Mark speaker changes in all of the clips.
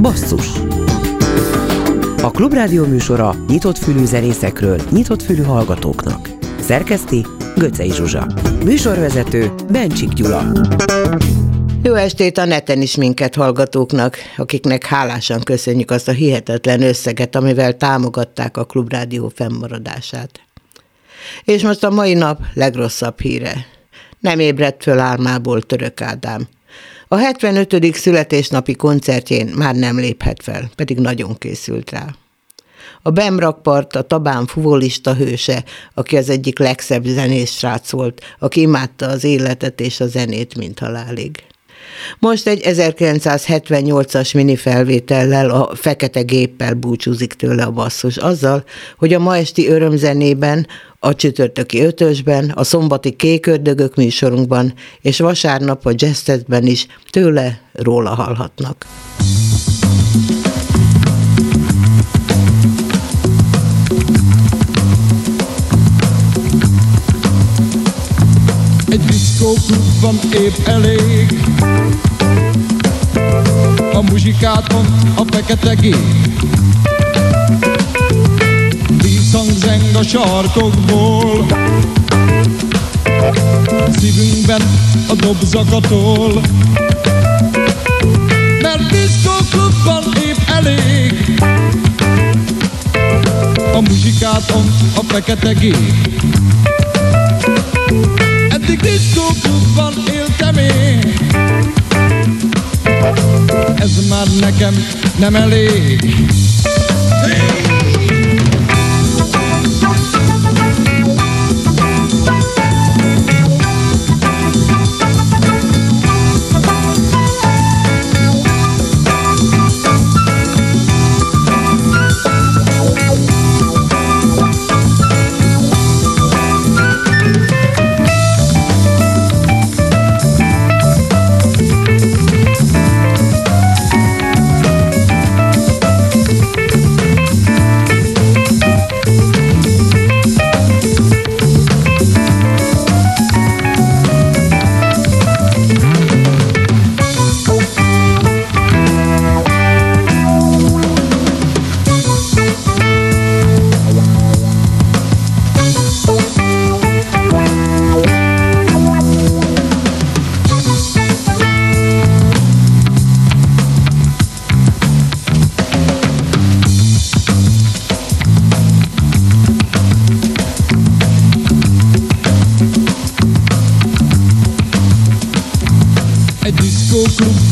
Speaker 1: Basszus A Klubrádió műsora nyitott fülű zenészekről, nyitott fülű hallgatóknak. Szerkeszti Göcej Zsuzsa. Műsorvezető Bencsik Gyula.
Speaker 2: Jó estét a neten is minket hallgatóknak, akiknek hálásan köszönjük azt a hihetetlen összeget, amivel támogatták a Klubrádió fennmaradását. És most a mai nap legrosszabb híre. Nem ébredt föl álmából Török Ádám. A 75. születésnapi koncertjén már nem léphet fel, pedig nagyon készült rá. A Bemrakpart a Tabán fuvolista hőse, aki az egyik legszebb zenész srác volt, aki imádta az életet és a zenét, mint halálig. Most egy 1978-as mini felvétellel a fekete géppel búcsúzik tőle a basszus, azzal, hogy a ma esti örömzenében, a csütörtöki ötösben, a szombati kékördögök műsorunkban és vasárnap a jazztetben is tőle róla hallhatnak.
Speaker 3: Egy diszkóklubban épp elég A muzsikát mond a fekete gép. Vízhang zeng a sarkokból Szívünkben a dobzakatól Mert diszkóklubban épp elég A muzsikát mond a fekete gép. Eddig diszkóklubban éltem már nekem nem elég. Egy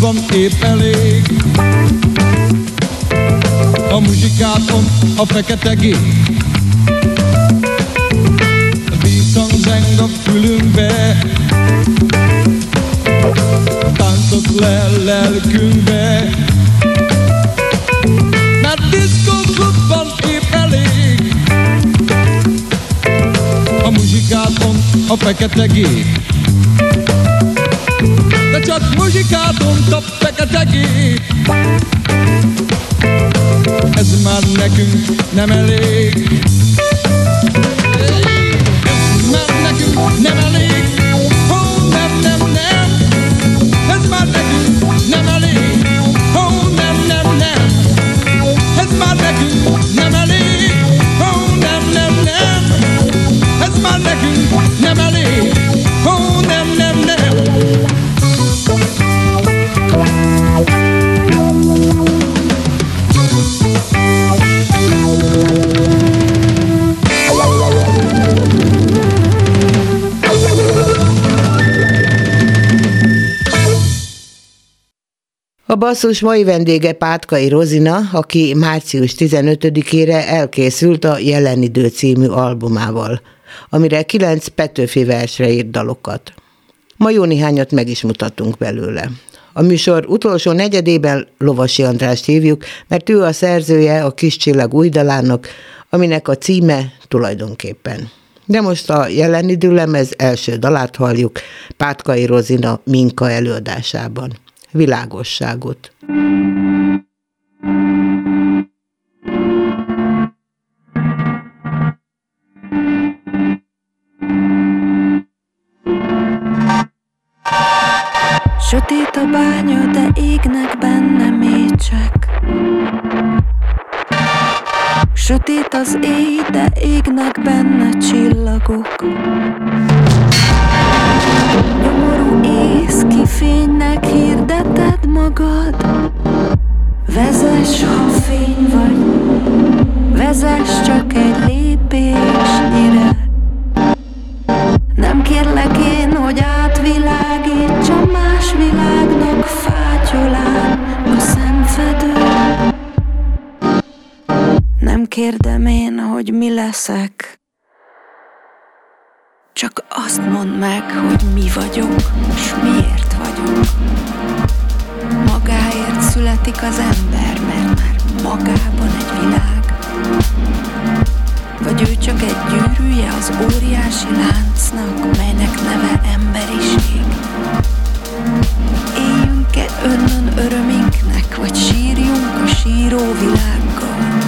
Speaker 3: diszkóklubban épp elég. A muzsikáton a fekete gép. Vízhang zeng a fülünkbe. Táncot le lelkünkbe. Mert diszkóklubban épp elég. A muzsikáton a fekete gép de csak muzsikát ont a fekete gép Ez már nekünk nem elég
Speaker 2: A basszus mai vendége Pátkai Rozina, aki március 15-ére elkészült a Jelen idő című albumával, amire kilenc Petőfi versre írt dalokat. Ma jó néhányat meg is mutatunk belőle. A műsor utolsó negyedében Lovasi Andrást hívjuk, mert ő a szerzője a Kis Csillag új dalának, aminek a címe tulajdonképpen. De most a jelen időlemez első dalát halljuk Pátkai Rozina Minka előadásában világosságot.
Speaker 4: Sötét a bánya, de égnek benne mécsek
Speaker 5: Sötét az éj, de égnek benne csillagok Nyomorú ész, ki fénynek hív hirdeted magad. Vezess, ha fény vagy, vezess csak egy lépésnyire. Nem kérlek én, hogy átvilágítsam más világnak fátyolán a szemfedő. Nem kérdem én, hogy mi leszek. Csak azt mondd meg, hogy mi vagyok, és miért vagyok. Születik az ember, mert már magában egy világ. Vagy ő csak egy gyűrűje az óriási láncnak, melynek neve emberiség. Éljünk-e önnön öröminknek, vagy sírjunk a síró világgal?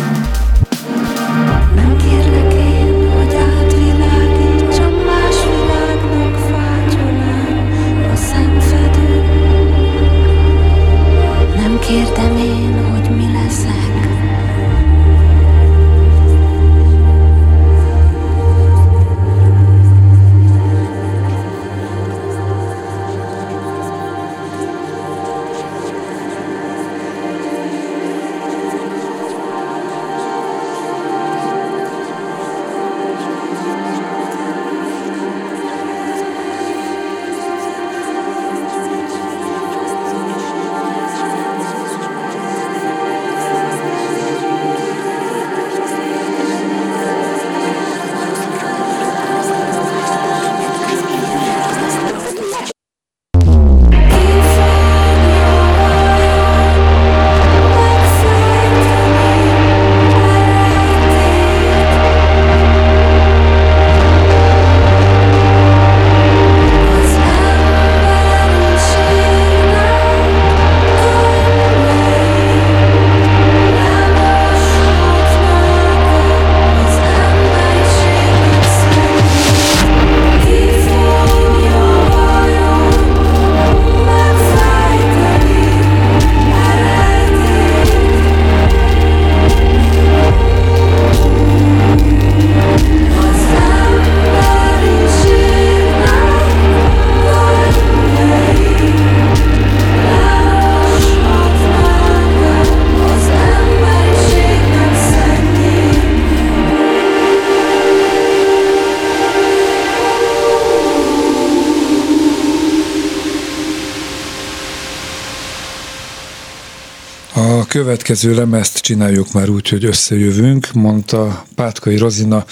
Speaker 6: Következő lemezt csináljuk már úgy, hogy összejövünk, mondta Pátkai Rozina,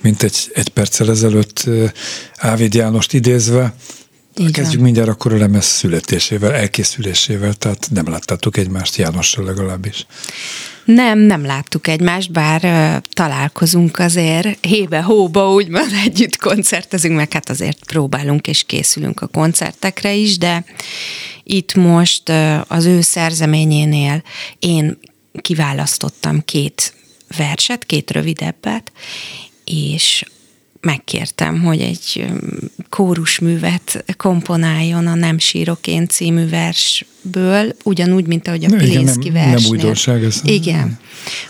Speaker 6: mint egy, egy perccel ezelőtt Ávid Jánost idézve. Így Kezdjük mindjárt akkor a lemez születésével, elkészülésével, tehát nem láttátok egymást Jánossal legalábbis.
Speaker 7: Nem, nem láttuk egymást, bár uh, találkozunk azért hébe-hóba, úgymond együtt koncertezünk, meg hát azért próbálunk és készülünk a koncertekre is, de itt most az ő szerzeményénél én kiválasztottam két verset, két rövidebbet, és megkértem, hogy egy kórusművet komponáljon a Nem sírok én című versből, ugyanúgy, mint ahogy a Pilinszki versnél.
Speaker 6: Nem újdonság ez.
Speaker 7: Igen,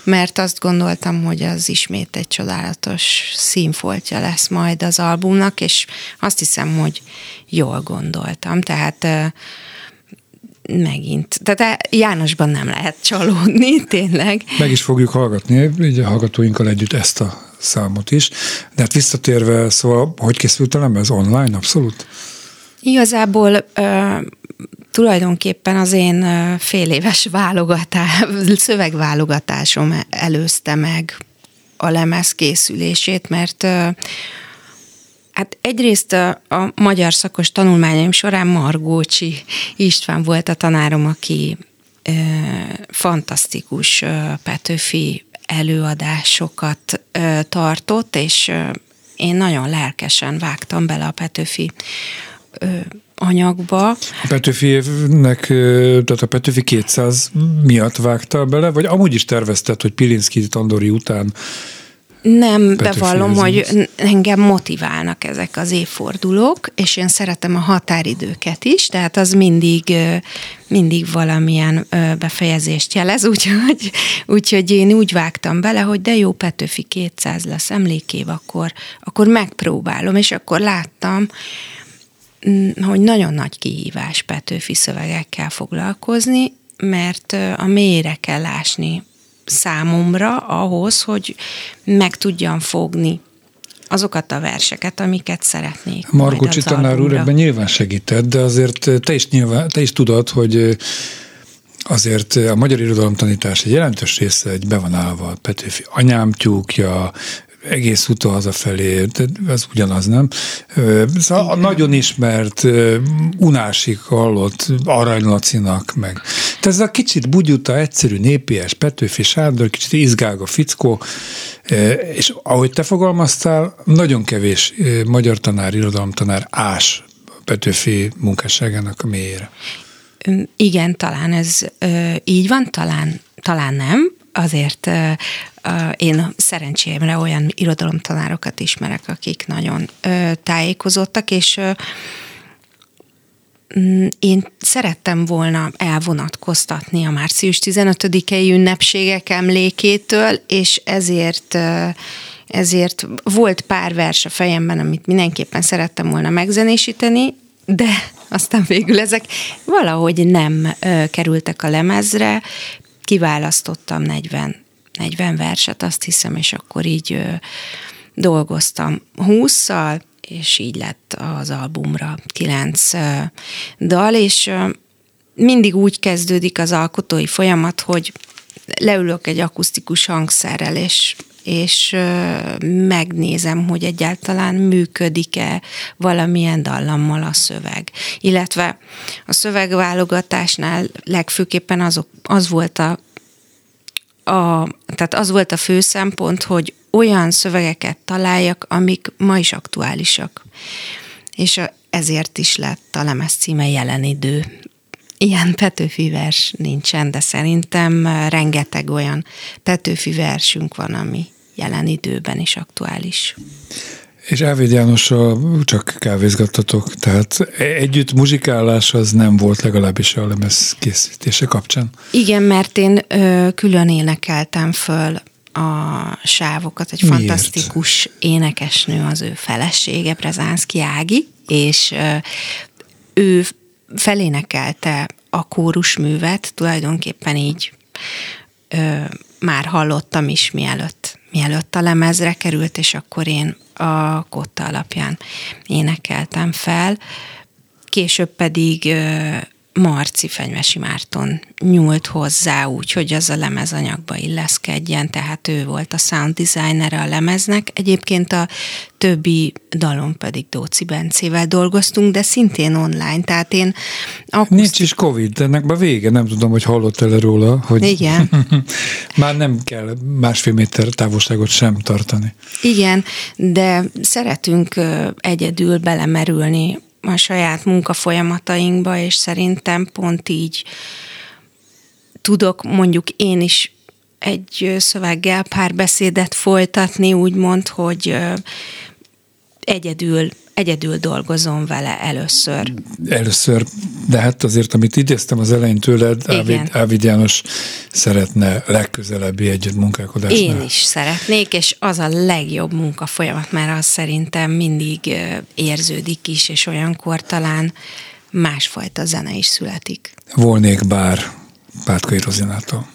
Speaker 7: mert azt gondoltam, hogy az ismét egy csodálatos színfoltja lesz majd az albumnak, és azt hiszem, hogy jól gondoltam, tehát megint. Tehát Jánosban nem lehet csalódni, tényleg.
Speaker 6: Meg is fogjuk hallgatni, így a hallgatóinkkal együtt ezt a számot is. De hát visszatérve, szóval hogy készült a lemez? Online abszolút?
Speaker 7: Igazából uh, tulajdonképpen az én fél éves válogatás, szövegválogatásom előzte meg a lemez készülését, mert uh, Hát egyrészt a, a magyar szakos tanulmányaim során Margócsi István volt a tanárom, aki ö, fantasztikus ö, Petőfi előadásokat ö, tartott, és ö, én nagyon lelkesen vágtam bele a Petőfi ö, anyagba.
Speaker 6: A Petőfi évnek, tehát a Petőfi 200 miatt vágtál bele, vagy amúgy is tervezted, hogy Pilinszki Tandori után
Speaker 5: Nem,
Speaker 6: Petőfi
Speaker 5: bevallom, hogy engem motiválnak ezek az évfordulók, és én szeretem a határidőket is, tehát az mindig, mindig valamilyen befejezést jelez, úgyhogy, úgyhogy én úgy vágtam bele, hogy de jó, Petőfi 200 lesz emlékév, akkor, akkor megpróbálom, és akkor láttam, mm, hogy nagyon nagy kihívás Petőfi szövegekkel foglalkozni, mert a mélyre kell ásni számomra ahhoz, hogy meg tudjam fogni azokat a verseket, amiket szeretnék.
Speaker 6: Margocsi tanár úr ebben nyilván segített, de azért te is, nyilván, te is tudod, hogy azért a magyar irodalomtanítás egy jelentős része egy be van állva. Petőfi anyám tyúkja, egész úton hazafelé, ez ugyanaz, nem? Szóval a nagyon ismert, ö, unásig hallott Arany Lacinak, meg. Tehát ez a kicsit bugyuta, egyszerű, népies Petőfi Sándor, kicsit izgága fickó, és ahogy te fogalmaztál, nagyon kevés magyar tanár, irodalomtanár ás Petőfi munkásságának a mélyére.
Speaker 5: Igen, talán ez ö, így van, talán, talán nem. Azért én szerencsémre olyan irodalomtanárokat ismerek, akik nagyon tájékozottak, és mm, én szerettem volna elvonatkoztatni a március 15-i ünnepségek emlékétől, és ezért ezért volt pár vers a fejemben, amit mindenképpen szerettem volna megzenésíteni, de aztán végül ezek valahogy nem kerültek a lemezre, kiválasztottam 40, 40 verset, azt hiszem, és akkor így ö, dolgoztam 20-szal, és így lett az albumra 9 ö, dal, és ö, mindig úgy kezdődik az alkotói folyamat, hogy leülök egy akusztikus hangszerrel, és és megnézem, hogy egyáltalán működik-e valamilyen dallammal a szöveg. Illetve a szövegválogatásnál legfőképpen azok, az volt a, a, tehát az volt a fő szempont, hogy olyan szövegeket találjak, amik ma is aktuálisak. És ezért is lett a lemez címe Jelen idő. Ilyen Petőfi vers nincsen, de szerintem rengeteg olyan Petőfi versünk van, ami jelen időben is aktuális.
Speaker 6: És Ávéd Jánossal csak kávézgattatok, tehát együtt muzsikálás az nem volt legalábbis a lemez készítése kapcsán.
Speaker 5: Igen, mert én ö, külön énekeltem föl a sávokat, egy
Speaker 6: Miért?
Speaker 5: fantasztikus énekesnő az ő felesége, Brezánszki Ági, és ő felénekelte a kórusművet, tulajdonképpen így ö, már hallottam is, mielőtt, mielőtt a lemezre került, és akkor én a kotta alapján énekeltem fel. Később pedig Marci Fenyvesi Márton nyúlt hozzá úgy, hogy az a lemezanyagba illeszkedjen, tehát ő volt a sound designere a lemeznek. Egyébként a többi dalon pedig Dóci Bencével dolgoztunk, de szintén online, tehát én akusztikus
Speaker 6: Nincs is Covid, ennek a vége, nem tudom, hogy hallottál-e róla, hogy
Speaker 5: Igen.
Speaker 6: már nem kell másfél méter távolságot sem tartani.
Speaker 5: Igen, de szeretünk egyedül belemerülni a saját munkafolyamatainkba, és szerintem pont így tudok mondjuk én is egy szöveggel pár beszédet folytatni, úgymond, hogy egyedül, egyedül dolgozom vele először.
Speaker 6: Először, de hát azért, amit idéztem az elején tőled. Ávid, Ávid János szeretne legközelebbi együtt munkálkodásnál.
Speaker 5: Én is szeretnék, és az a legjobb munkafolyamat, mert az szerintem mindig érződik is, és olyankor talán másfajta zene is születik.
Speaker 6: Volnék bár Pátkai Rozinától.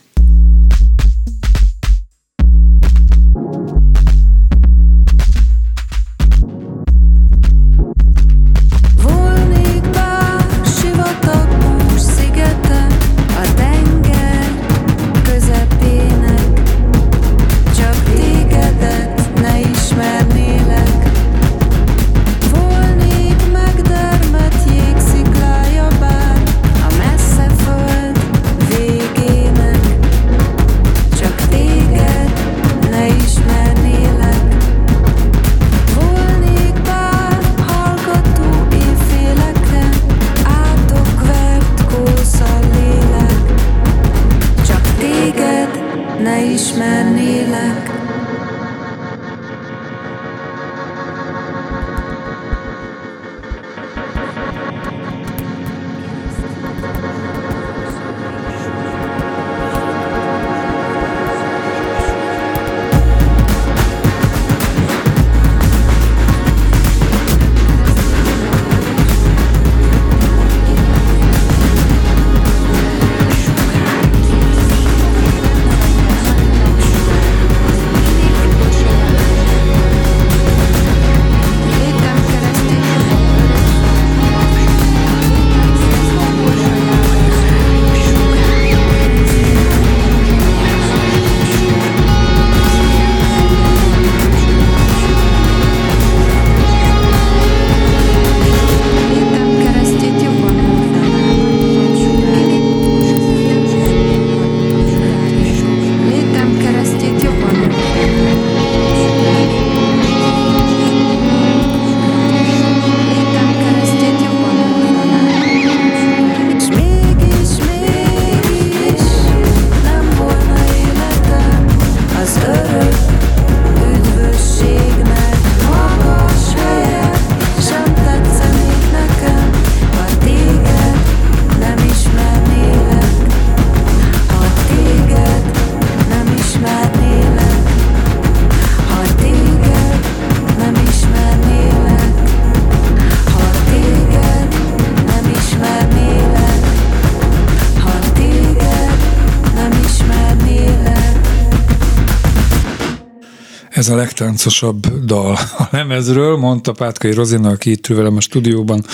Speaker 6: Ez a legtáncosabb dal a lemezről, mondta Pátkai Rozina, aki itt ül velem a stúdióban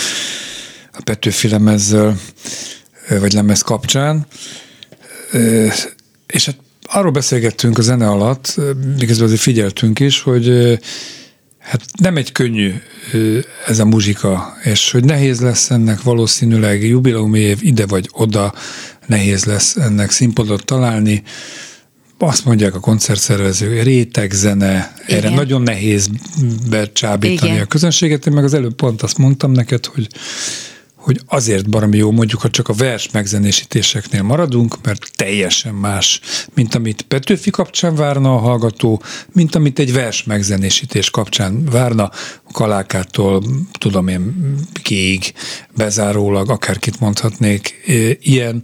Speaker 6: a Petőfi lemezzel, vagy lemez kapcsán. És hát arról beszélgettünk a zene alatt, miközben azért figyeltünk is, hogy hát nem egy könnyű ez a muzsika, és hogy nehéz lesz ennek valószínűleg jubileumi év ide vagy oda, nehéz lesz ennek színpadot találni, azt mondják a koncertszervezők, réteg zene, Igen. erre nagyon nehéz becsábítani Igen. a közönséget. Én meg az előbb pont azt mondtam neked, hogy hogy azért baromi jó, mondjuk, ha csak a vers megzenésítéseknél maradunk, mert teljesen más, mint amit Petőfi kapcsán várna a hallgató, mint amit egy vers megzenésítés kapcsán várna, Kalákától, tudom én, kiig, bezárólag, akárkit mondhatnék, ilyen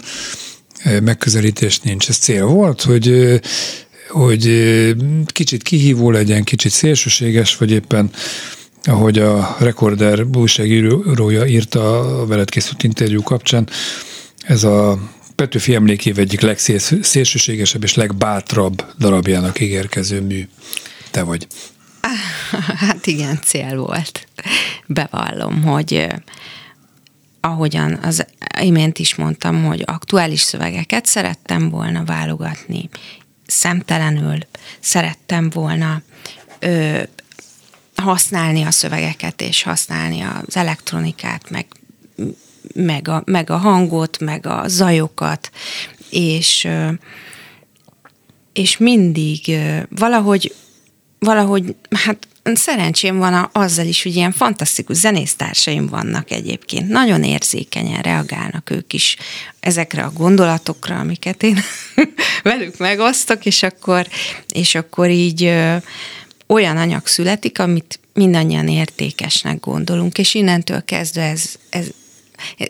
Speaker 6: megközelítés nincs. Ez cél volt, hogy hogy kicsit kihívó legyen, kicsit szélsőséges, vagy éppen ahogy a Rekorder újságírója írta a veled készült interjú kapcsán, ez a Petőfi emlékév egyik legszélsőségesebb és legbátrabb darabjának ígérkező mű. Te vagy.
Speaker 5: Hát igen, cél volt. Bevallom, hogy ahogyan az imént is mondtam, hogy aktuális szövegeket szerettem volna válogatni, szemtelenül szerettem volna ö, használni a szövegeket, és használni az elektronikát, meg, meg, a, meg a hangot, meg a zajokat, és, és mindig valahogy, valahogy, hát szerencsém van azzal is, hogy ilyen fantasztikus zenésztársaim vannak egyébként. Nagyon érzékenyen reagálnak ők is ezekre a gondolatokra, amiket én velük megosztok, és akkor, és akkor így olyan anyag születik, amit mindannyian értékesnek gondolunk, és innentől kezdve ez, ez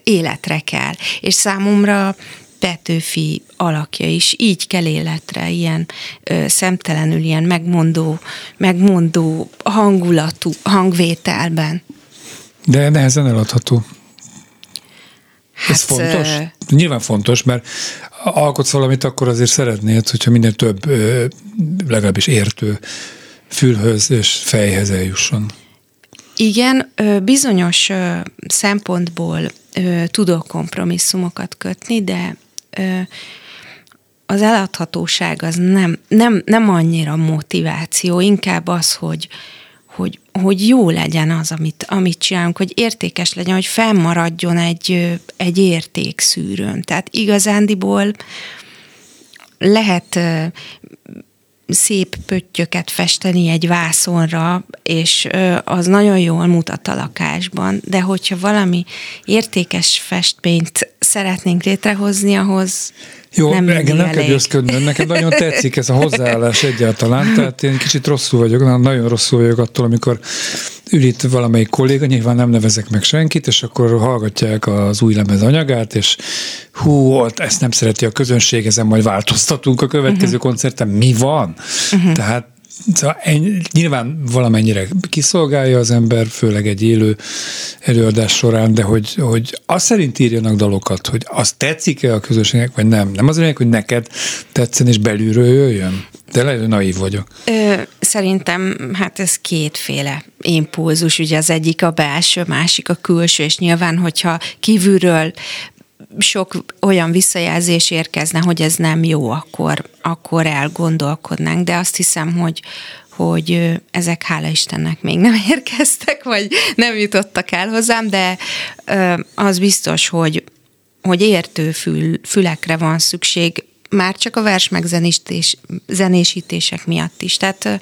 Speaker 5: életre kell. És számomra Petőfi alakja is így kell életre, ilyen ö, szemtelenül, ilyen megmondó, megmondó hangulatú, hangvételben.
Speaker 6: De nehezen eladható. Hát, Ez fontos? Ö... Nyilván fontos, mert alkotsz valamit, akkor azért szeretnéd, hogyha minél több, legalábbis értő fülhöz és fejhez eljusson.
Speaker 5: Igen, bizonyos szempontból tudok kompromisszumokat kötni, de az eladhatóság az nem, nem, nem annyira motiváció, inkább az, hogy, hogy, hogy jó legyen az, amit, amit csinálunk, hogy értékes legyen, hogy fennmaradjon egy, egy értékszűrőn. Tehát igazándiból lehet szép pöttyöket festeni egy vászonra, és az nagyon jól mutat a lakásban, de hogyha valami értékes festményt szeretnénk létrehozni, ahhoz
Speaker 6: jó,
Speaker 5: nem
Speaker 6: engem nem kell győzködnöm, nekem nagyon tetszik ez a hozzáállás egyáltalán, tehát én kicsit rosszul vagyok, nagyon rosszul vagyok attól, amikor ül itt valamelyik kolléga, nyilván nem nevezek meg senkit, és akkor hallgatják az új lemez anyagát, és hú, ezt nem szereti a közönség, ezen majd változtatunk a következő uh-huh. koncerten. Mi van? Uh-huh. Tehát Szóval ennyi, nyilván valamennyire kiszolgálja az ember, főleg egy élő előadás során, de hogy, hogy azt szerint írjanak dalokat, hogy az tetszik-e a közösségnek, vagy nem. Nem az lényeg, hogy neked tetszen és belülről jöjjön. De lehet, hogy naív vagyok.
Speaker 5: Ö, szerintem hát ez kétféle impulzus. Ugye az egyik a belső, másik a külső, és nyilván, hogyha kívülről sok olyan visszajelzés érkezne, hogy ez nem jó, akkor, akkor elgondolkodnánk, de azt hiszem, hogy, hogy ezek hála Istennek még nem érkeztek, vagy nem jutottak el hozzám, de az biztos, hogy, hogy értő fül, fülekre van szükség, már csak a vers megzenésítés, zenésítések miatt is. Tehát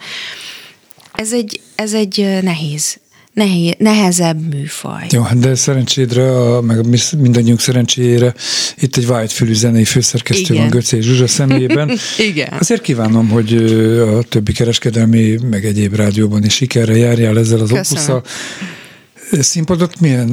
Speaker 5: ez egy, ez egy nehéz nehéz, nehezebb műfaj.
Speaker 6: Jó, hát de szerencsédre, a, meg mindannyiunk szerencsére itt egy vágyfülű zenei főszerkesztő Igen. van Göcé Zsuzsa személyében.
Speaker 5: Igen.
Speaker 6: Azért kívánom, hogy a többi kereskedelmi, meg egyéb rádióban is sikerre járjál ezzel az opusszal. Színpadot milyen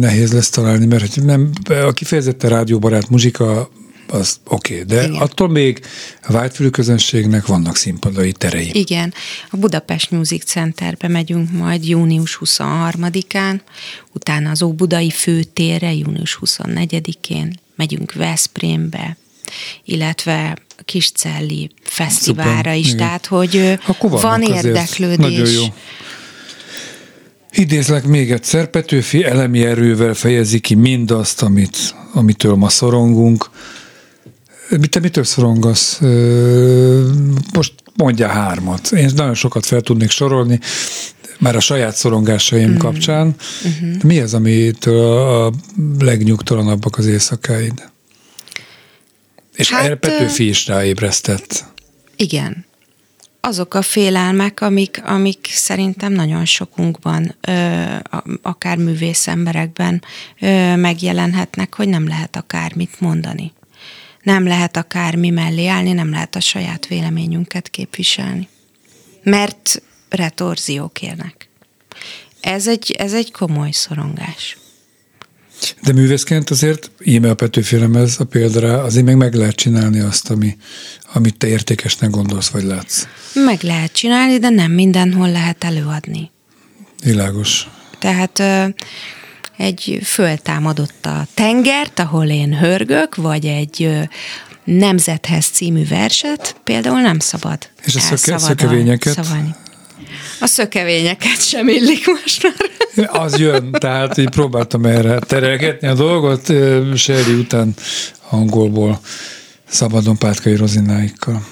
Speaker 6: nehéz lesz találni, mert nem, a kifejezetten rádióbarát muzsika az oké, okay, de Igen. attól még a vágyfülű közönségnek vannak színpadai terei.
Speaker 5: Igen, a Budapest Music Centerbe megyünk majd június 23-án, utána az Óbudai főtérre június 24-én, megyünk Veszprémbe, illetve Kiscelli fesztiválra
Speaker 6: Szuper,
Speaker 5: is,
Speaker 6: igen.
Speaker 5: tehát hogy van érdeklődés.
Speaker 6: Nagyon jó. Idézlek még egyszer, Petőfi elemi erővel fejezi ki mindazt, amit, amitől ma szorongunk. Te mitől szorongasz? Most mondja hármat. Én nagyon sokat fel tudnék sorolni, már a saját szorongásaim mm. kapcsán. Mm-hmm. Mi az, amitől a legnyugtalanabbak az éjszakáid? És
Speaker 5: Hát,
Speaker 6: hát, Petőfi is ráébresztett.
Speaker 5: Igen. Azok a félelmek, amik, amik szerintem nagyon sokunkban, ö, akár művész emberekben ö, megjelenhetnek, hogy nem lehet akármit mondani. Nem lehet akármi mellé állni, nem lehet a saját véleményünket képviselni. Mert retorziók érnek. Ez egy, ez egy komoly szorongás.
Speaker 6: De művészként azért, íme a Petőfi lemez a példára, azért még meg lehet csinálni azt, ami, amit te értékesnek gondolsz, vagy látsz.
Speaker 5: Meg lehet csinálni, de nem mindenhol lehet előadni.
Speaker 6: Világos.
Speaker 5: Tehát egy föltámadott a tengert, ahol én hörgök, vagy egy Nemzethez című verset például nem szabad
Speaker 6: És a szöke- szökevényeket?
Speaker 5: szavalni. A szökevényeket sem illik most már.
Speaker 6: Az jön, tehát így próbáltam erre terelgetni a dolgot, Sherry után angolból szabadon Pátkai Rozináikkal.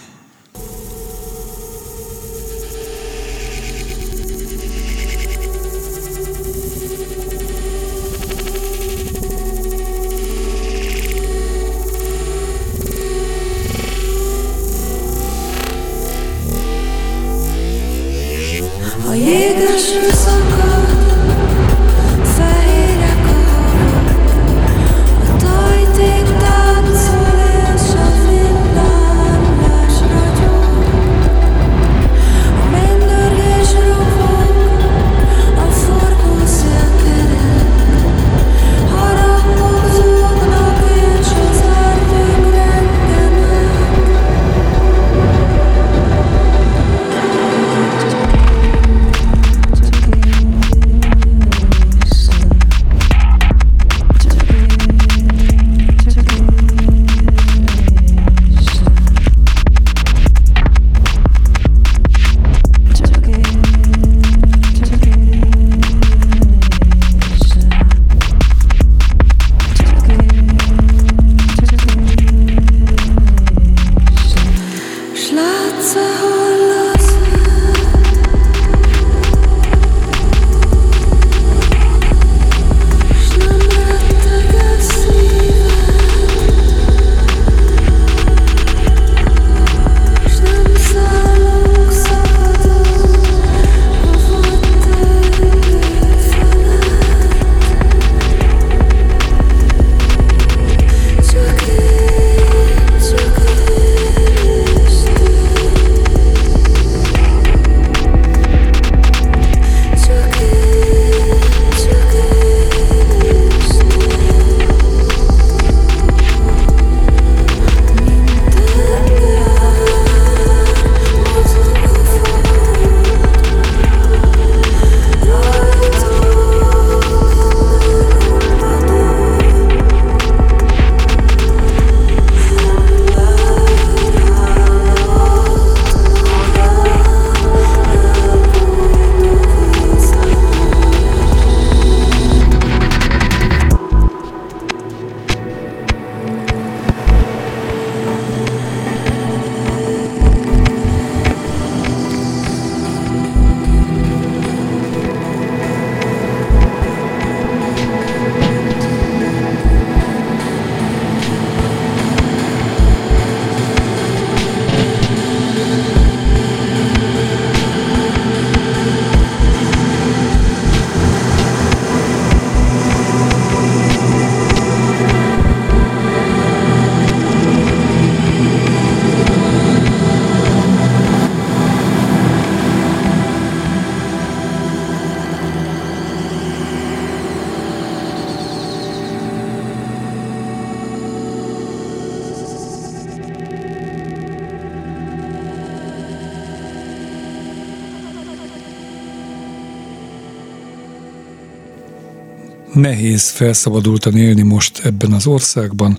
Speaker 6: Nehéz felszabadultan élni most ebben az országban.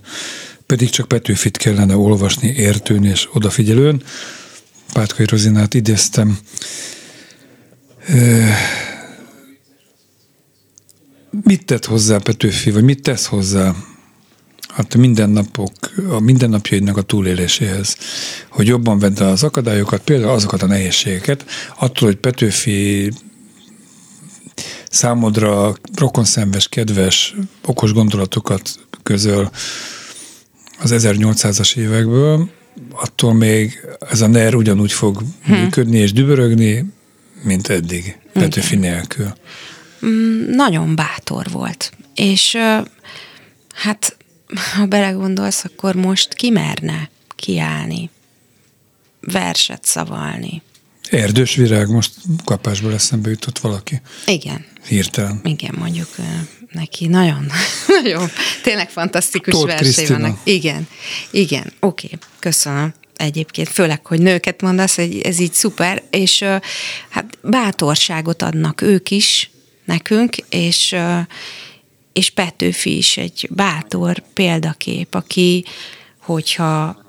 Speaker 6: pedig csak Petőfit kellene olvasni értőn és odafigyelőn. Pátkai Rozinát idéztem. Mit tett hozzá Petőfi, vagy mit tesz hozzá hát a mindennapok, a mindennapjainak a túléléséhez, hogy jobban vedd az akadályokat, például azokat a nehézségeket, attól, hogy Petőfi számodra rokonszenves, kedves, okos gondolatokat közöl az 1800-as évekből, attól még ez a NER ugyanúgy fog hm. működni és dübörögni, mint eddig, Petőfi nélkül.
Speaker 5: Mm, nagyon bátor volt. És hát, ha belegondolsz, akkor most ki merne kiállni, verset szavalni.
Speaker 6: Erdős virág, most kapásból eszembe jutott valaki.
Speaker 5: Igen.
Speaker 6: Hirtelen.
Speaker 5: Igen, mondjuk neki nagyon, nagyon, tényleg fantasztikus
Speaker 6: Tóth
Speaker 5: versei
Speaker 6: Krisztina.
Speaker 5: vannak. Igen, igen, oké, okay, köszönöm egyébként, főleg, hogy nőket mondasz, ez így szuper, és hát bátorságot adnak ők is nekünk, és, és Petőfi is egy bátor példakép, aki, hogyha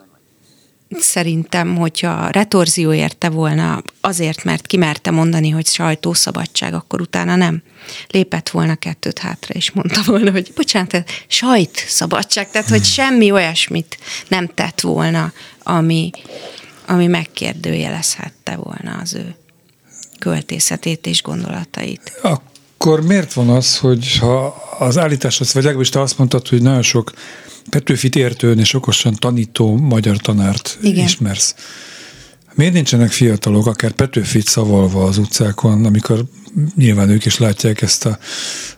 Speaker 5: szerintem, hogyha retorzió érte volna azért, mert kimerte mondani, hogy sajtószabadság, akkor utána nem lépett volna kettőt hátra, és mondta volna, hogy bocsánat, sajt szabadság, tehát hogy semmi olyasmit nem tett volna, ami, ami megkérdőjelezhette volna az ő költészetét és gondolatait.
Speaker 6: Akkor miért van az, hogy ha az állításhoz, vagy legalábbis te azt mondtad, hogy nagyon sok Petőfit értőn és okosan tanító magyar tanárt Igen. ismersz. Miért nincsenek fiatalok, akár Petőfit szavalva az utcákon, amikor nyilván ők is látják ezt a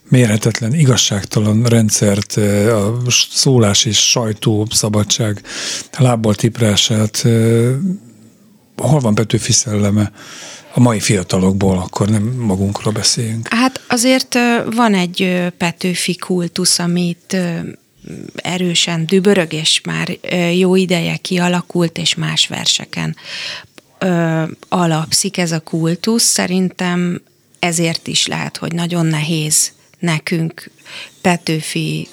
Speaker 6: mérhetetlen, igazságtalan rendszert, eh, a szólás és sajtó szabadság lábbal tiprását. Eh, hol van Petőfi szelleme? a mai fiatalokból, akkor nem magunkról beszéljünk.
Speaker 5: Hát azért eh, van egy Petőfi kultusz, amit erősen dübörög, és már jó ideje kialakult, és más verseken alapszik ez a kultusz. Szerintem ezért is lehet, hogy nagyon nehéz nekünk Petőfi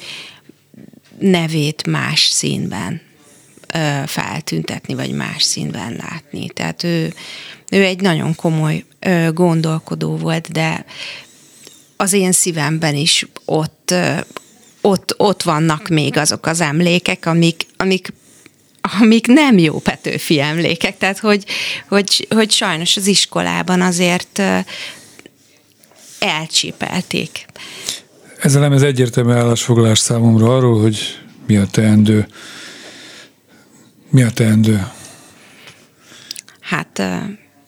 Speaker 5: nevét más színben feltüntetni, vagy más színben látni. Tehát ő, ő egy nagyon komoly gondolkodó volt, de az én szívemben is ott ott, ott vannak még azok az emlékek, amik, amik amik nem jó Petőfi emlékek, tehát hogy, hogy, hogy sajnos az iskolában azért elcsípelték.
Speaker 6: Ezzel nem ez egyértelmű állásfoglalás számomra arról, hogy mi a teendő. Mi a teendő?
Speaker 5: Hát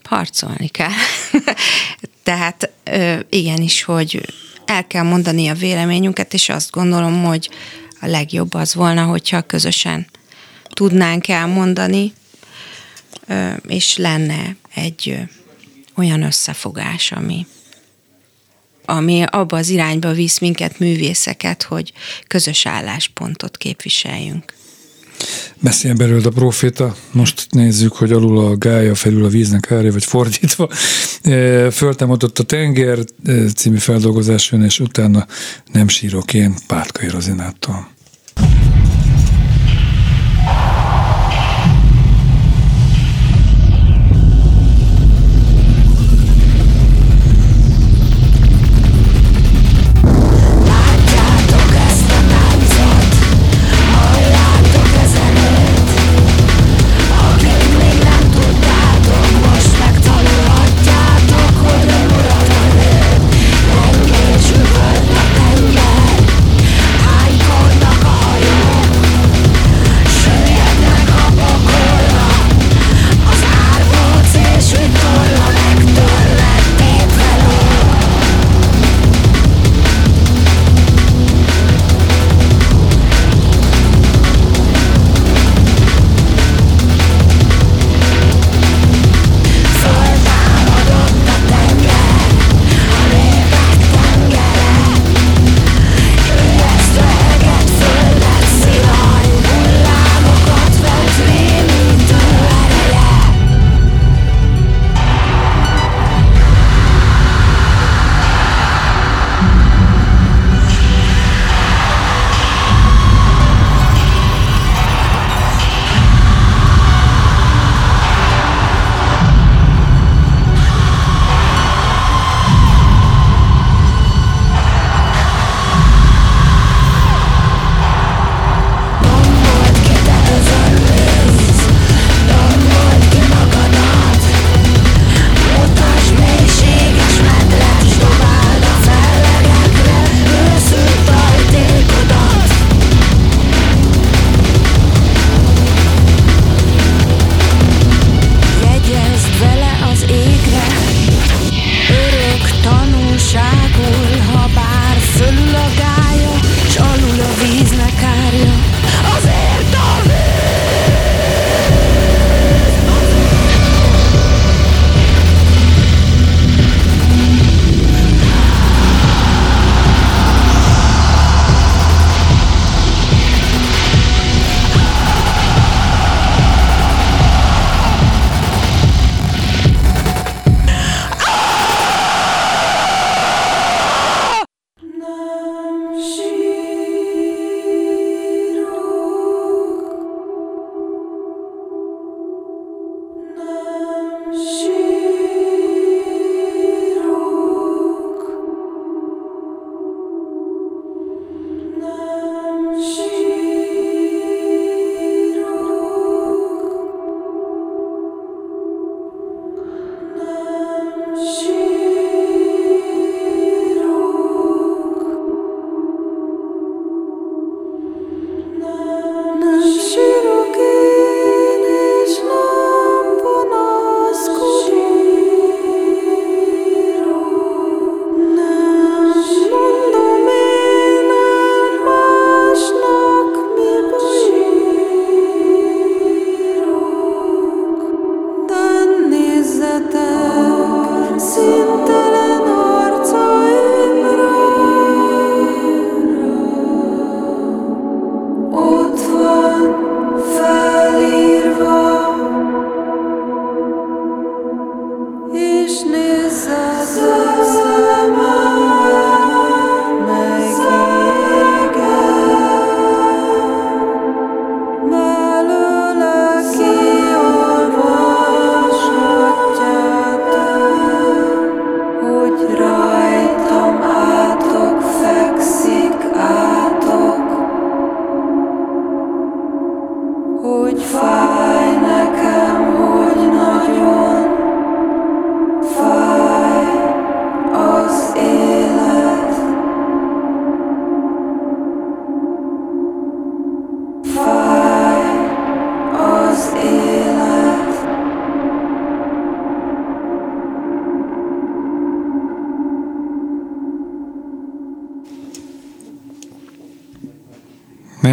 Speaker 5: harcolni kell. Tehát igenis, hogy el kell mondani a véleményünket, és azt gondolom, hogy a legjobb az volna, hogyha közösen tudnánk elmondani, és lenne egy olyan összefogás, ami, ami abba az irányba visz minket, művészeket, hogy közös álláspontot képviseljünk.
Speaker 6: Beszéljen belőle a proféta. Most nézzük, hogy alul a gája, felül a víznek árja, vagy fordítva. E, föltámadott a tenger e, című feldolgozás és utána nem sírok én Pátkai Rozinától.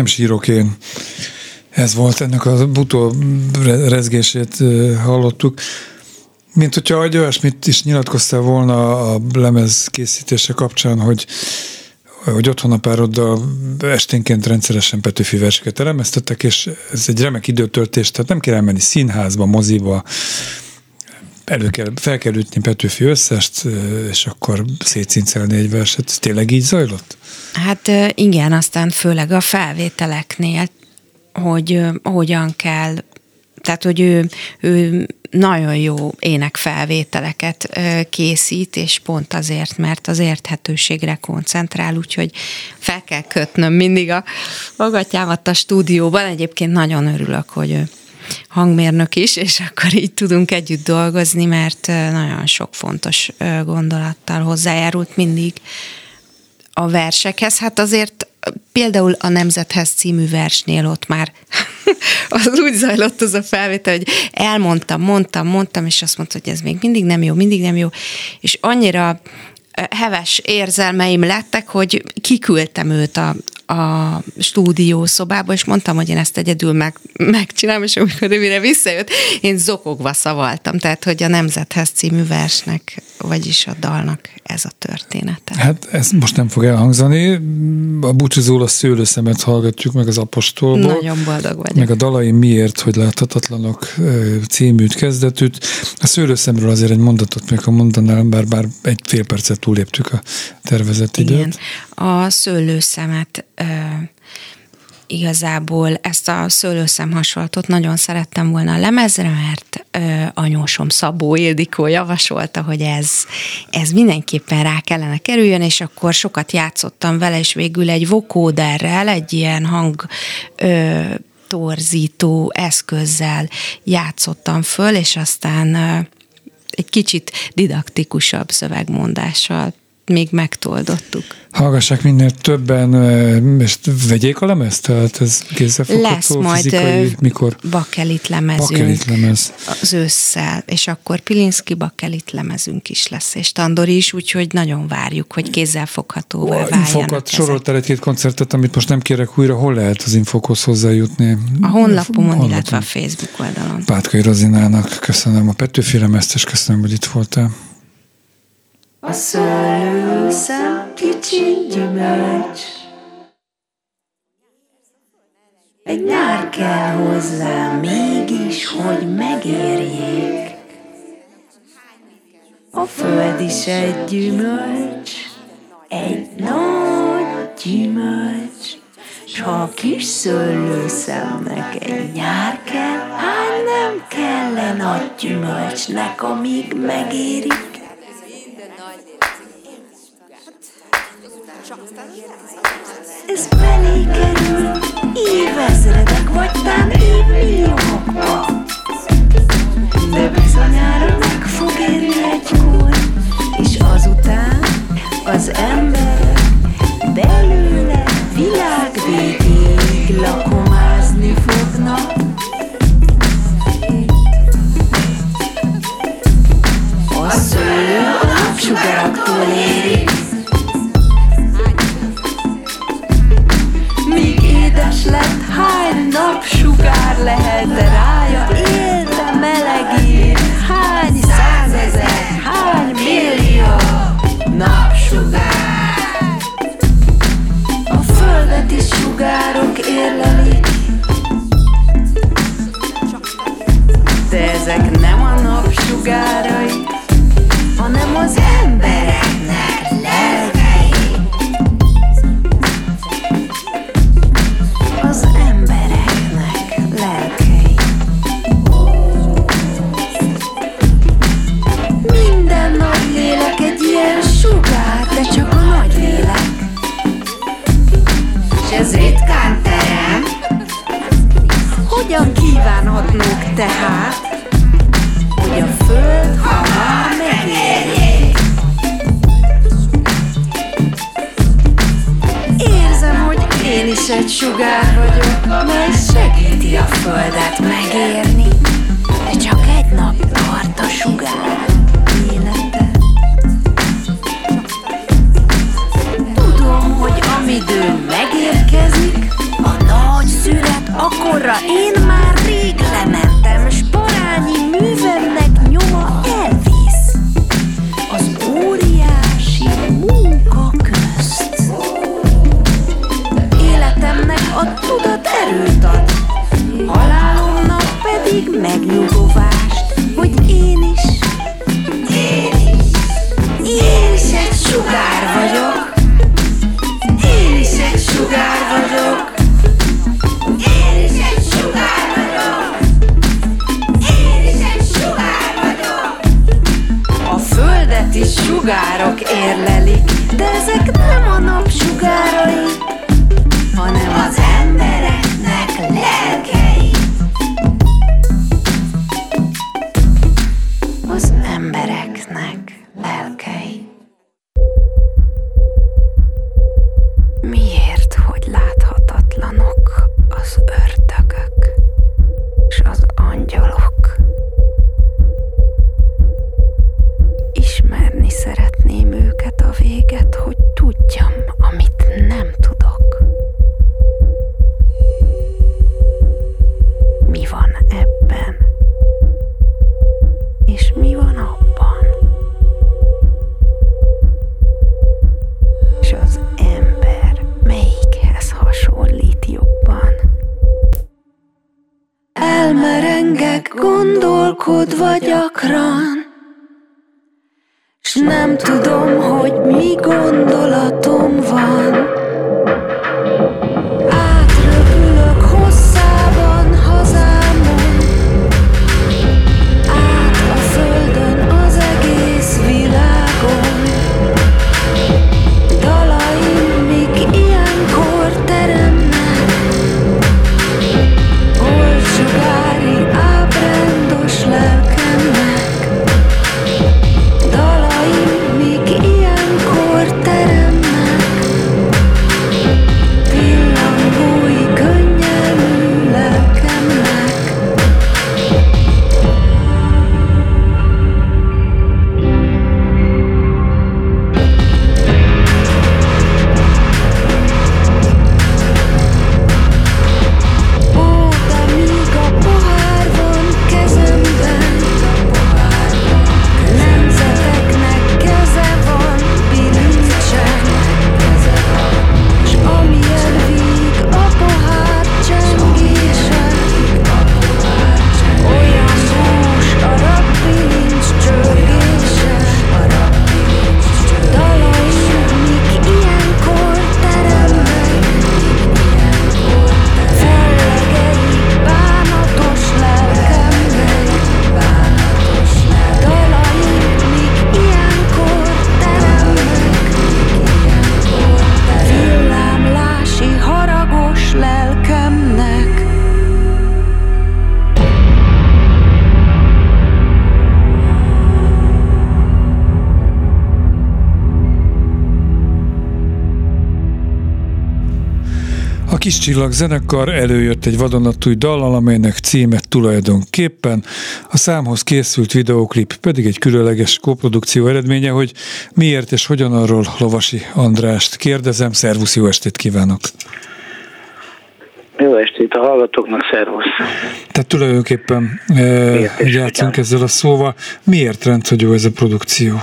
Speaker 6: Sírok én. Ez volt ennek a butó rezgését hallottuk. Mint hogyha egy olyasmit is nyilatkoztál volna a lemez készítése kapcsán, hogy hogy otthon a pároddal esténként rendszeresen Petőfi verseket elemeztettek, és ez egy remek időtöltés, tehát nem kell elmenni színházba, moziba, elő kell, fel kell ütni Petőfi összest, és akkor szétszincelni egy verset. Ez tényleg így zajlott?
Speaker 5: Hát igen, aztán főleg a felvételeknél, hogy hogyan kell, tehát hogy ő, ő nagyon jó énekfelvételeket készít, és pont azért, mert az érthetőségre koncentrál, úgyhogy fel kell kötnöm mindig a magatyámat a stúdióban. Egyébként nagyon örülök, hogy ő hangmérnök is, és akkor így tudunk együtt dolgozni, mert nagyon sok fontos gondolattal hozzájárult mindig a versekhez. Hát azért például a Nemzethez című versnél ott már az úgy zajlott az a felvétel, hogy elmondtam, mondtam, mondtam, és azt mondta, hogy ez még mindig nem jó, mindig nem jó, és annyira heves érzelmeim lettek, hogy kiküldtem őt a, a stúdiószobába, és mondtam, hogy én ezt egyedül meg, megcsinálom, és amikor ő mire visszajött, én zokogva szavaltam, tehát, hogy a Nemzethez című versnek, vagyis a dalnak ez a története.
Speaker 6: Hát ez most nem fog elhangzani. A búcsúzól a szőlőszemet hallgatjuk meg az apostolból.
Speaker 5: Nagyon boldog vagyok.
Speaker 6: Meg a dalai miért, hogy láthatatlanok címűt kezdetűt. A szőlőszemről azért egy mondatot még a mondanál, bár, bár egy fél percet túléptük a tervezett időt.
Speaker 5: A szőlőszemet igazából ezt a szőlőszem hasonlatot nagyon szerettem volna a lemezre, mert ö, anyósom Szabó Ildikó javasolta, hogy ez, ez mindenképpen rá kellene kerüljön, és akkor sokat játszottam vele, és végül egy vokóderrel, egy ilyen hang ö, torzító eszközzel játszottam föl, és aztán ö, egy kicsit didaktikusabb szövegmondással még megtoldottuk.
Speaker 6: Hallgassák minél többen, és vegyék a lemez? Tehát ez
Speaker 5: Lesz majd fizikai, mikor? bakelit lemezünk
Speaker 6: bakelit lemez.
Speaker 5: az ősszel, és akkor Pilinszki bakelit lemezünk is lesz, és Tandori is, úgyhogy nagyon várjuk, hogy kézzelfoghatóvá váljanak
Speaker 6: Infokat soroltál egy-két koncertet, amit most nem kérek újra, hol lehet az infokhoz hozzájutni?
Speaker 5: A honlapomon, illetve a Facebook oldalon.
Speaker 6: Pátkai Rozinának köszönöm a Petőfi lemezt, és köszönöm, hogy itt voltál. A szőlőszem kicsi gyümölcs. Egy nyár kell hozzá mégis, hogy megérjék. A föld is egy gyümölcs Egy nagy gyümölcs. S ha a kis szőlőszemnek egy nyár kell, hány nem kell -e nagy gyümölcsnek, amíg megérik? Ez belé kerül évezredek, vagy tán évmilliókba. De bizonyára meg fog érni egykor, és azután az emberek belőle világ végéig lakomázni fognak. A szőlő a napsugaraktól érik, hány napsugár lehet rája, élte melegít, hány százezer, hány millió napsugár. A földet is sugárok érlelik, de ezek nem a napsugárai, hanem az embereknek hogyan kívánhat
Speaker 5: tehát, hogy a föld hamar megérje. Érzem, hogy én is egy sugár vagyok, mely segíti a földet megérni. De csak egy nap tart a sugár. Tudom, hogy amidő szület, akkorra én már rég lementem, s parányi művemnek nyoma elvisz az óriási munka közt. Életemnek a tudat erőt ad, halálomnak pedig megnyugovást, sugárok érlelik, de ezek nem a nap sugárai, hanem az embereknek gondolkodva gyakran, S nem tudom, hogy mi gondolatom van.
Speaker 6: Csillag zenekar előjött egy vadonatúj dallal, amelynek címe tulajdonképpen, a számhoz készült videóklip pedig egy különleges koprodukció eredménye, hogy miért és hogyan arról Lovasi Andrást kérdezem. Szervusz, jó estét kívánok!
Speaker 8: Jó estét a hallgatóknak, szervusz!
Speaker 6: Tehát tulajdonképpen e, játszunk
Speaker 8: hogyan?
Speaker 6: ezzel a szóval. Miért rendhagyó ez a produkció?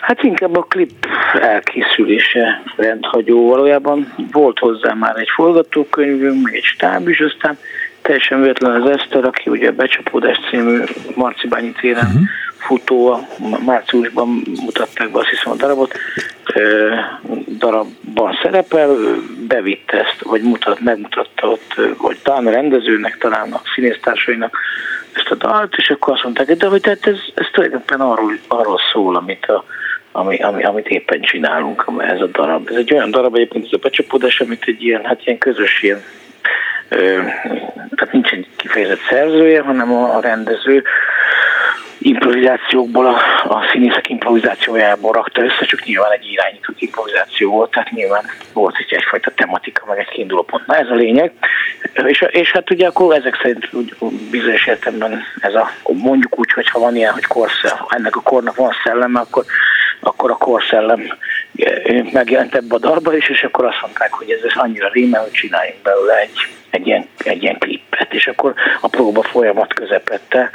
Speaker 8: Hát inkább a klip elkészülése rendhagyó. Valójában volt hozzá már egy forgatókönyvünk, meg egy stáb is, aztán teljesen véletlen az Eszter, aki ugye a Becsapódás című Marcibányi téren uh-huh. futó, a márciusban mutatták be azt hiszem a darabot, ö, darabban szerepel, ő bevitte ezt, vagy mutat, megmutatta ott, vagy talán a rendezőnek, talán a színésztársainak ezt a dalt, és akkor azt mondták, de hogy tehát ez, ez tulajdonképpen arról, arról szól, amit a, ami, ami, amit éppen csinálunk, ez a darab. Ez egy olyan darab egyébként, ez a becsapódás, amit egy ilyen, hát ilyen közös ilyen tehát nincs egy kifejezett szerzője, hanem a, a rendező improvizációkból, a, a színészek improvizációjából rakta össze, csak nyilván egy irányított improvizáció volt, tehát nyilván volt egy egyfajta tematika, meg egy kiinduló pont. Na ez a lényeg. És, és hát ugye akkor ezek szerint úgy, bizonyos értelemben ez a, mondjuk úgy, hogy ha van ilyen, hogy korszell, ennek a kornak van szelleme, akkor, akkor a korszellem megjelent ebbe a dalba is, és akkor azt mondták, hogy ez, ez annyira rímel, hogy csináljunk belőle egy, egy, ilyen, egy ilyen klippet, és akkor a próba folyamat közepette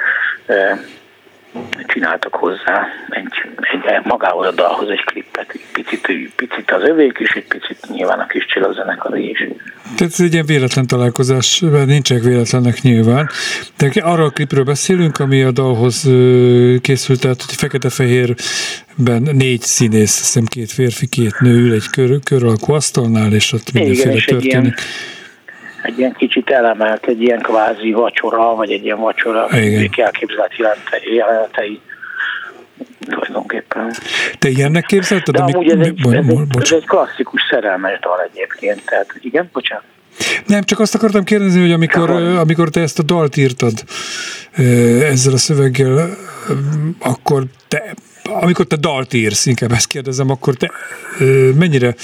Speaker 8: csináltak hozzá egy, egy magához a dalhoz egy klippet, egy picit, picit az övék is, egy picit nyilván a kis csillag zenekar is.
Speaker 6: Tehát ez egy ilyen véletlen találkozás, mert nincsenek véletlenek nyilván. De arra a klipről beszélünk, ami a dalhoz készült, tehát hogy fekete-fehérben négy színész, hiszem két férfi, két nő ül egy kör, kör alakú asztalnál, és ott mindenféle
Speaker 8: Igen, történik. Egy ilyen egy ilyen kicsit elemelt, egy ilyen kvázi vacsora, vagy egy ilyen vacsora elképzelt jelenetei tulajdonképpen.
Speaker 6: Te ilyennek képzelted?
Speaker 8: De amúgy ez egy, ez, egy, ez egy klasszikus szerelmes dal egyébként, tehát igen, bocsánat.
Speaker 6: Nem, csak azt akartam kérdezni, hogy amikor, amikor te ezt a dalt írtad ezzel a szöveggel, akkor te amikor te dalt írsz, inkább ezt kérdezem, akkor te mennyire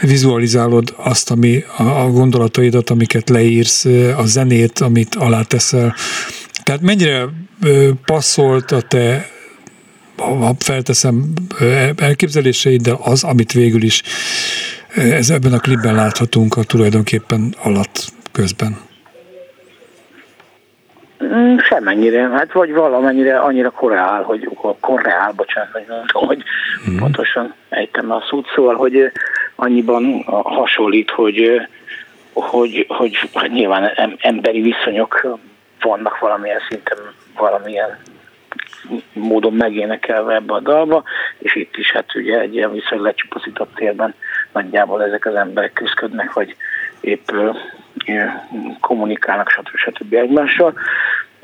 Speaker 6: vizualizálod azt, ami a, a gondolataidat, amiket leírsz, a zenét, amit aláteszel. Tehát mennyire passzolt a te ha felteszem elképzeléseiddel az, amit végül is ez ebben a klipben láthatunk a tulajdonképpen alatt közben.
Speaker 8: Mm, semennyire, hát vagy valamennyire annyira koreál, hogy koreál, bocsánat, hogy nem tudom, hogy mm. pontosan ejtem a szót, szóval, hogy annyiban hasonlít, hogy, hogy, hogy, hogy nyilván emberi viszonyok vannak valamilyen szinten, valamilyen módon megénekelve ebbe a dalba, és itt is hát ugye egy ilyen viszonylag lecsupaszított térben nagyjából ezek az emberek küzdködnek, vagy épp kommunikálnak, stb. stb. egymással.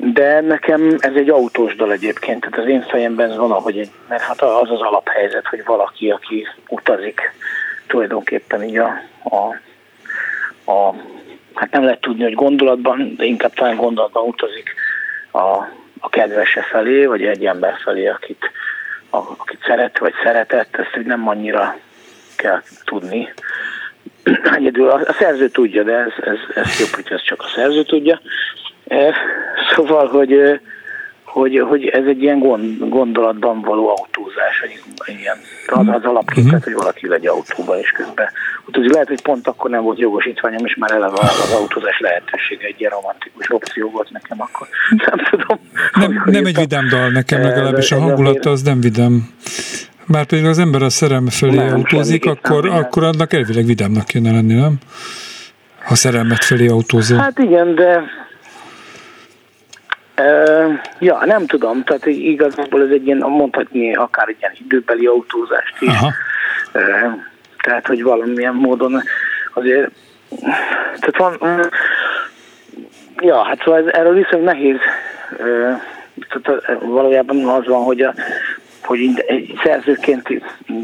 Speaker 8: De nekem ez egy autós dal egyébként, tehát az én fejemben ez van, ahogy egy, mert hát az az alaphelyzet, hogy valaki, aki utazik tulajdonképpen így a, a, a hát nem lehet tudni, hogy gondolatban, de inkább talán gondolatban utazik a, a kedvese felé, vagy egy ember felé, akit, a, akit szeret, vagy szeretett, ezt hogy nem annyira kell tudni. Egyedül a, a szerző tudja, de ez, ez, ez jobb, hogy ez csak a szerző tudja. Szóval, hogy hogy, hogy ez egy ilyen gond, gondolatban való autózás, egy ilyen, az, az alapképet, uh-huh. hogy valaki legy autóba és közben autózik. Lehet, hogy pont akkor nem volt jogosítványom, és már eleve az autózás lehetősége egy ilyen romantikus opció volt nekem akkor. Nem tudom.
Speaker 6: Nem, nem egy vidám dal nekem legalábbis, a hangulata az nem vidám. Már pedig az ember a szerelme felé nem, autózik, akkor, akkor annak elvileg vidámnak kéne lenni, nem? Ha szerelmet felé autózol.
Speaker 8: Hát igen, de ja, nem tudom, tehát igazából ez egy ilyen, mondhatni akár egy ilyen időbeli autózást is. Aha. Tehát, hogy valamilyen módon azért, tehát van, ja, hát szóval ez, erről viszont nehéz, tehát valójában az van, hogy a, hogy egy szerzőként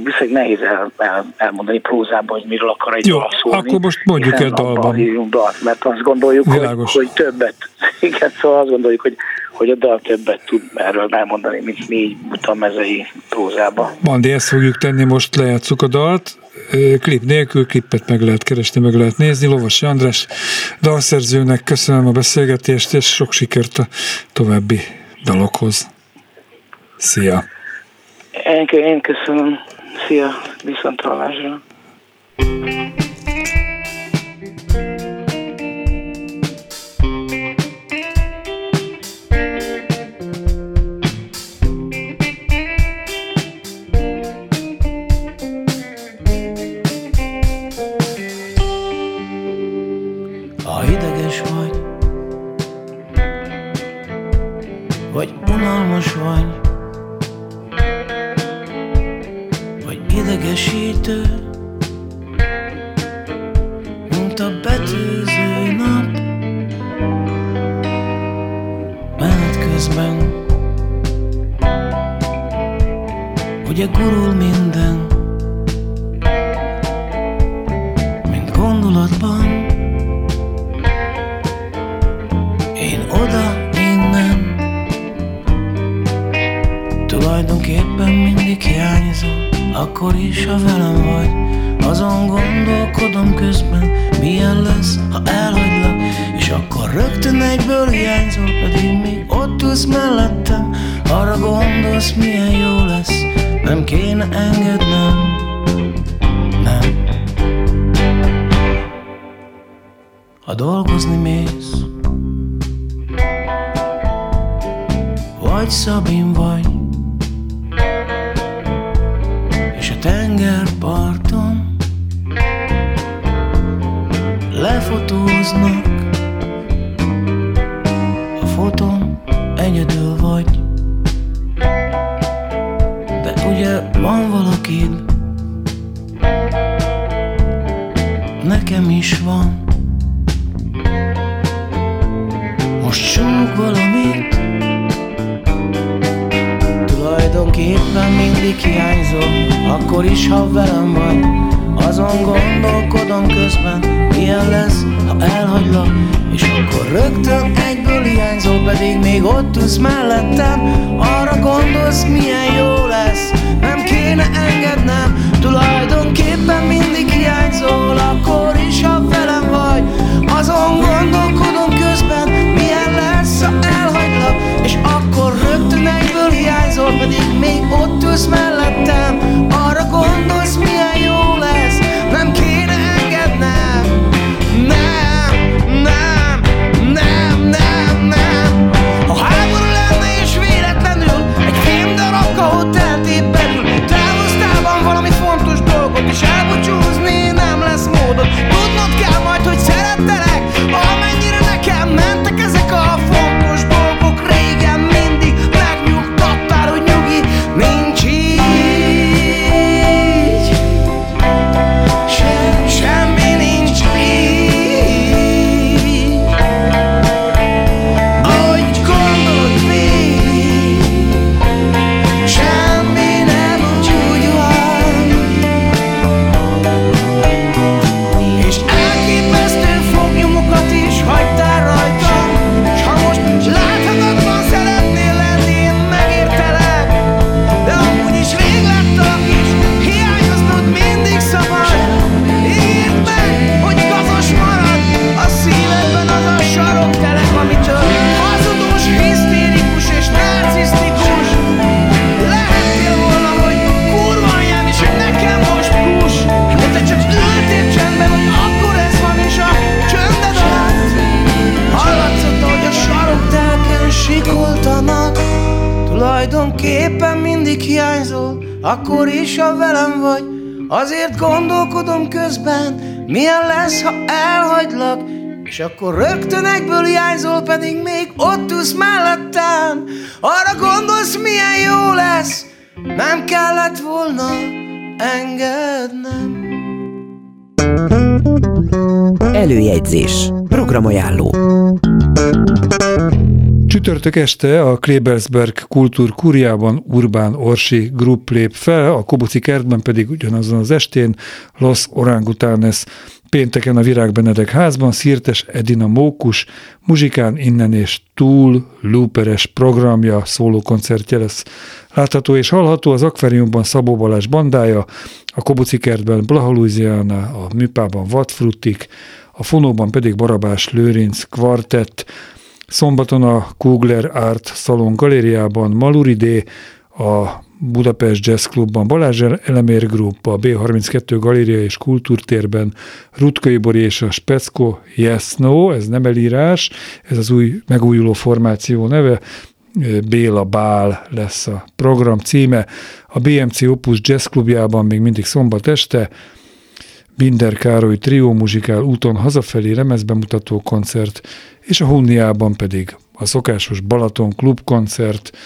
Speaker 8: viszonylag nehéz el, el, elmondani prózában, hogy miről akar egy
Speaker 6: Jó, szólni. akkor most mondjuk egy dalban.
Speaker 8: Dalt, mert azt gondoljuk, hogy, hogy, többet, igen, szóval azt gondoljuk, hogy, hogy a dal többet tud erről elmondani, mint mi mezei prózában.
Speaker 6: Mandi, ezt fogjuk tenni, most lejátszuk a dalt, klip nélkül, klippet meg lehet keresni, meg lehet nézni. Lovas András dalszerzőnek köszönöm a beszélgetést, és sok sikert a további dalokhoz. Szia!
Speaker 8: Én, köszönöm. Szia, viszont hallásra.
Speaker 9: vagy idegesítő, mint a betűző nap. Menet közben, ugye gurul minden, mint gondolatban, Akkor is, ha velem vagy Azon gondolkodom közben Milyen lesz, ha elhagylak. És akkor rögtön egyből hiányzol Pedig még ott ülsz mellettem. Arra gondolsz, milyen jó lesz Nem kéne engednem Nem. Ha dolgozni mész Vagy Szabin vagy tengerparton Lefotóznak. A fotón egyedül vagy. De ugye van valakid. Nekem is van. Most súg valamit Tulajdonképpen mindig hiányzom Akkor is, ha velem vagy. Azon gondolkodom közben Milyen lesz, ha elhagylak. És akkor rögtön egyből hiányzol Pedig még ott ülsz mellettem. Arra gondolsz, milyen jó lesz Nem kéne engednem. Tulajdonképpen mindig hiányzol Akkor is, ha velem vagy. Azon gondolkodom közben Pedig még ott ülsz mellettem Arra gondolsz, milyen És akkor rögtön egyből hiányzol Pedig még ott ülsz mellettem Arra gondolsz, milyen jó lesz Nem kellett volna engednem
Speaker 1: Előjegyzés. Programajánló.
Speaker 6: Csütörtök este a Klebelsberg Kultúr Kuriában Urbán Orsi Group lép fel, a Kobuci kertben pedig ugyanazon az estén Los Orangutanes pénteken a Virág Benedek házban Szirtes Edina Mókus muzsikán innen és túl looperes programja, szólókoncertje lesz. Látható és hallható az akváriumban Szabó Balázs bandája, a Kobuci kertben Blaha Louisiana, a Műpában Vadfrutik, a Fonóban pedig Barabás Lőrinc kvartett, Szombaton a Kugler Art Salon galériában Maluridé, a Budapest Jazz Clubban Balázs Elemér Group, a B32 Galéria és Kultúrtérben Rutkai Bori és a Specko Yes No, ez nem elírás, ez az új megújuló formáció neve, Béla Bál lesz a program címe. A BMC Opus Jazz Clubjában még mindig szombat este, Binder Károly trió muzsikál úton hazafelé lemezbemutató koncert, és a Hunniában pedig a szokásos Balaton klubkoncert,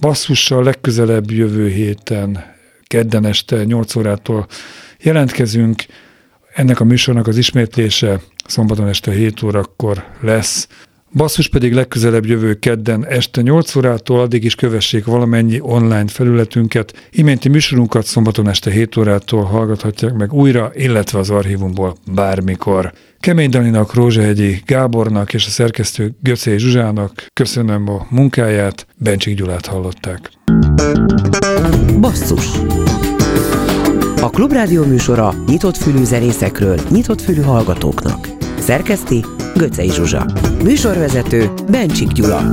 Speaker 6: basszussal legközelebb jövő héten, kedden este 8 órától jelentkezünk. Ennek a műsornak az ismétlése szombaton este 7 órakor lesz Basszus pedig legközelebb jövő kedden este 8 órától, addig is kövessék valamennyi online felületünket. Iménti műsorunkat szombaton este 7 órától hallgathatják meg újra, illetve az archívumból bármikor. Kemény Daninak, Rózsahegyi Gábornak és a szerkesztő Göcé Zsuzsának köszönöm a munkáját, Bencsik Gyulát hallották.
Speaker 1: Basszus A Klubrádió műsora nyitott fülű zenészekről, nyitott fülű hallgatóknak. Szerkeszti Göcej Zsuzsa. Műsorvezető Bencsik Gyula.